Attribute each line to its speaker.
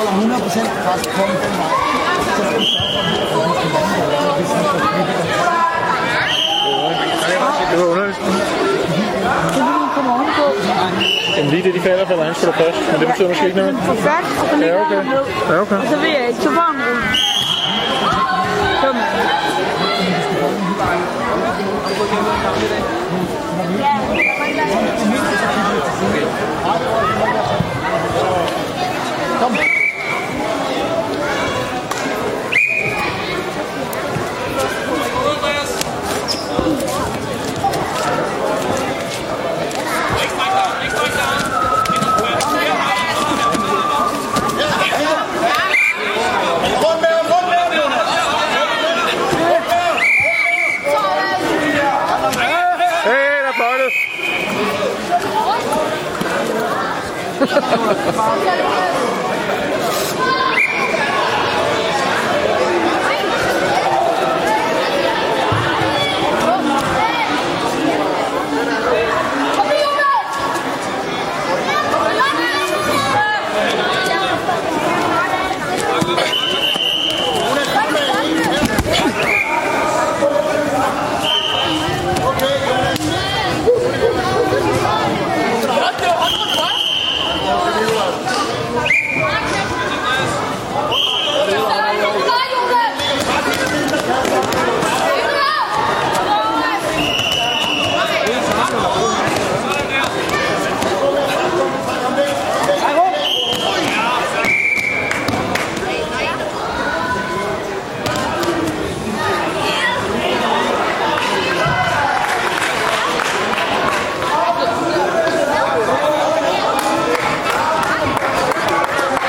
Speaker 1: Det var underligt. Jamen lige det, de falder falder, han skulle da fast. Men det betyder måske ikke noget.
Speaker 2: Få fat, og så ligger
Speaker 1: Ja,
Speaker 2: så får han rulle. Kom
Speaker 1: Ha ha ha ha.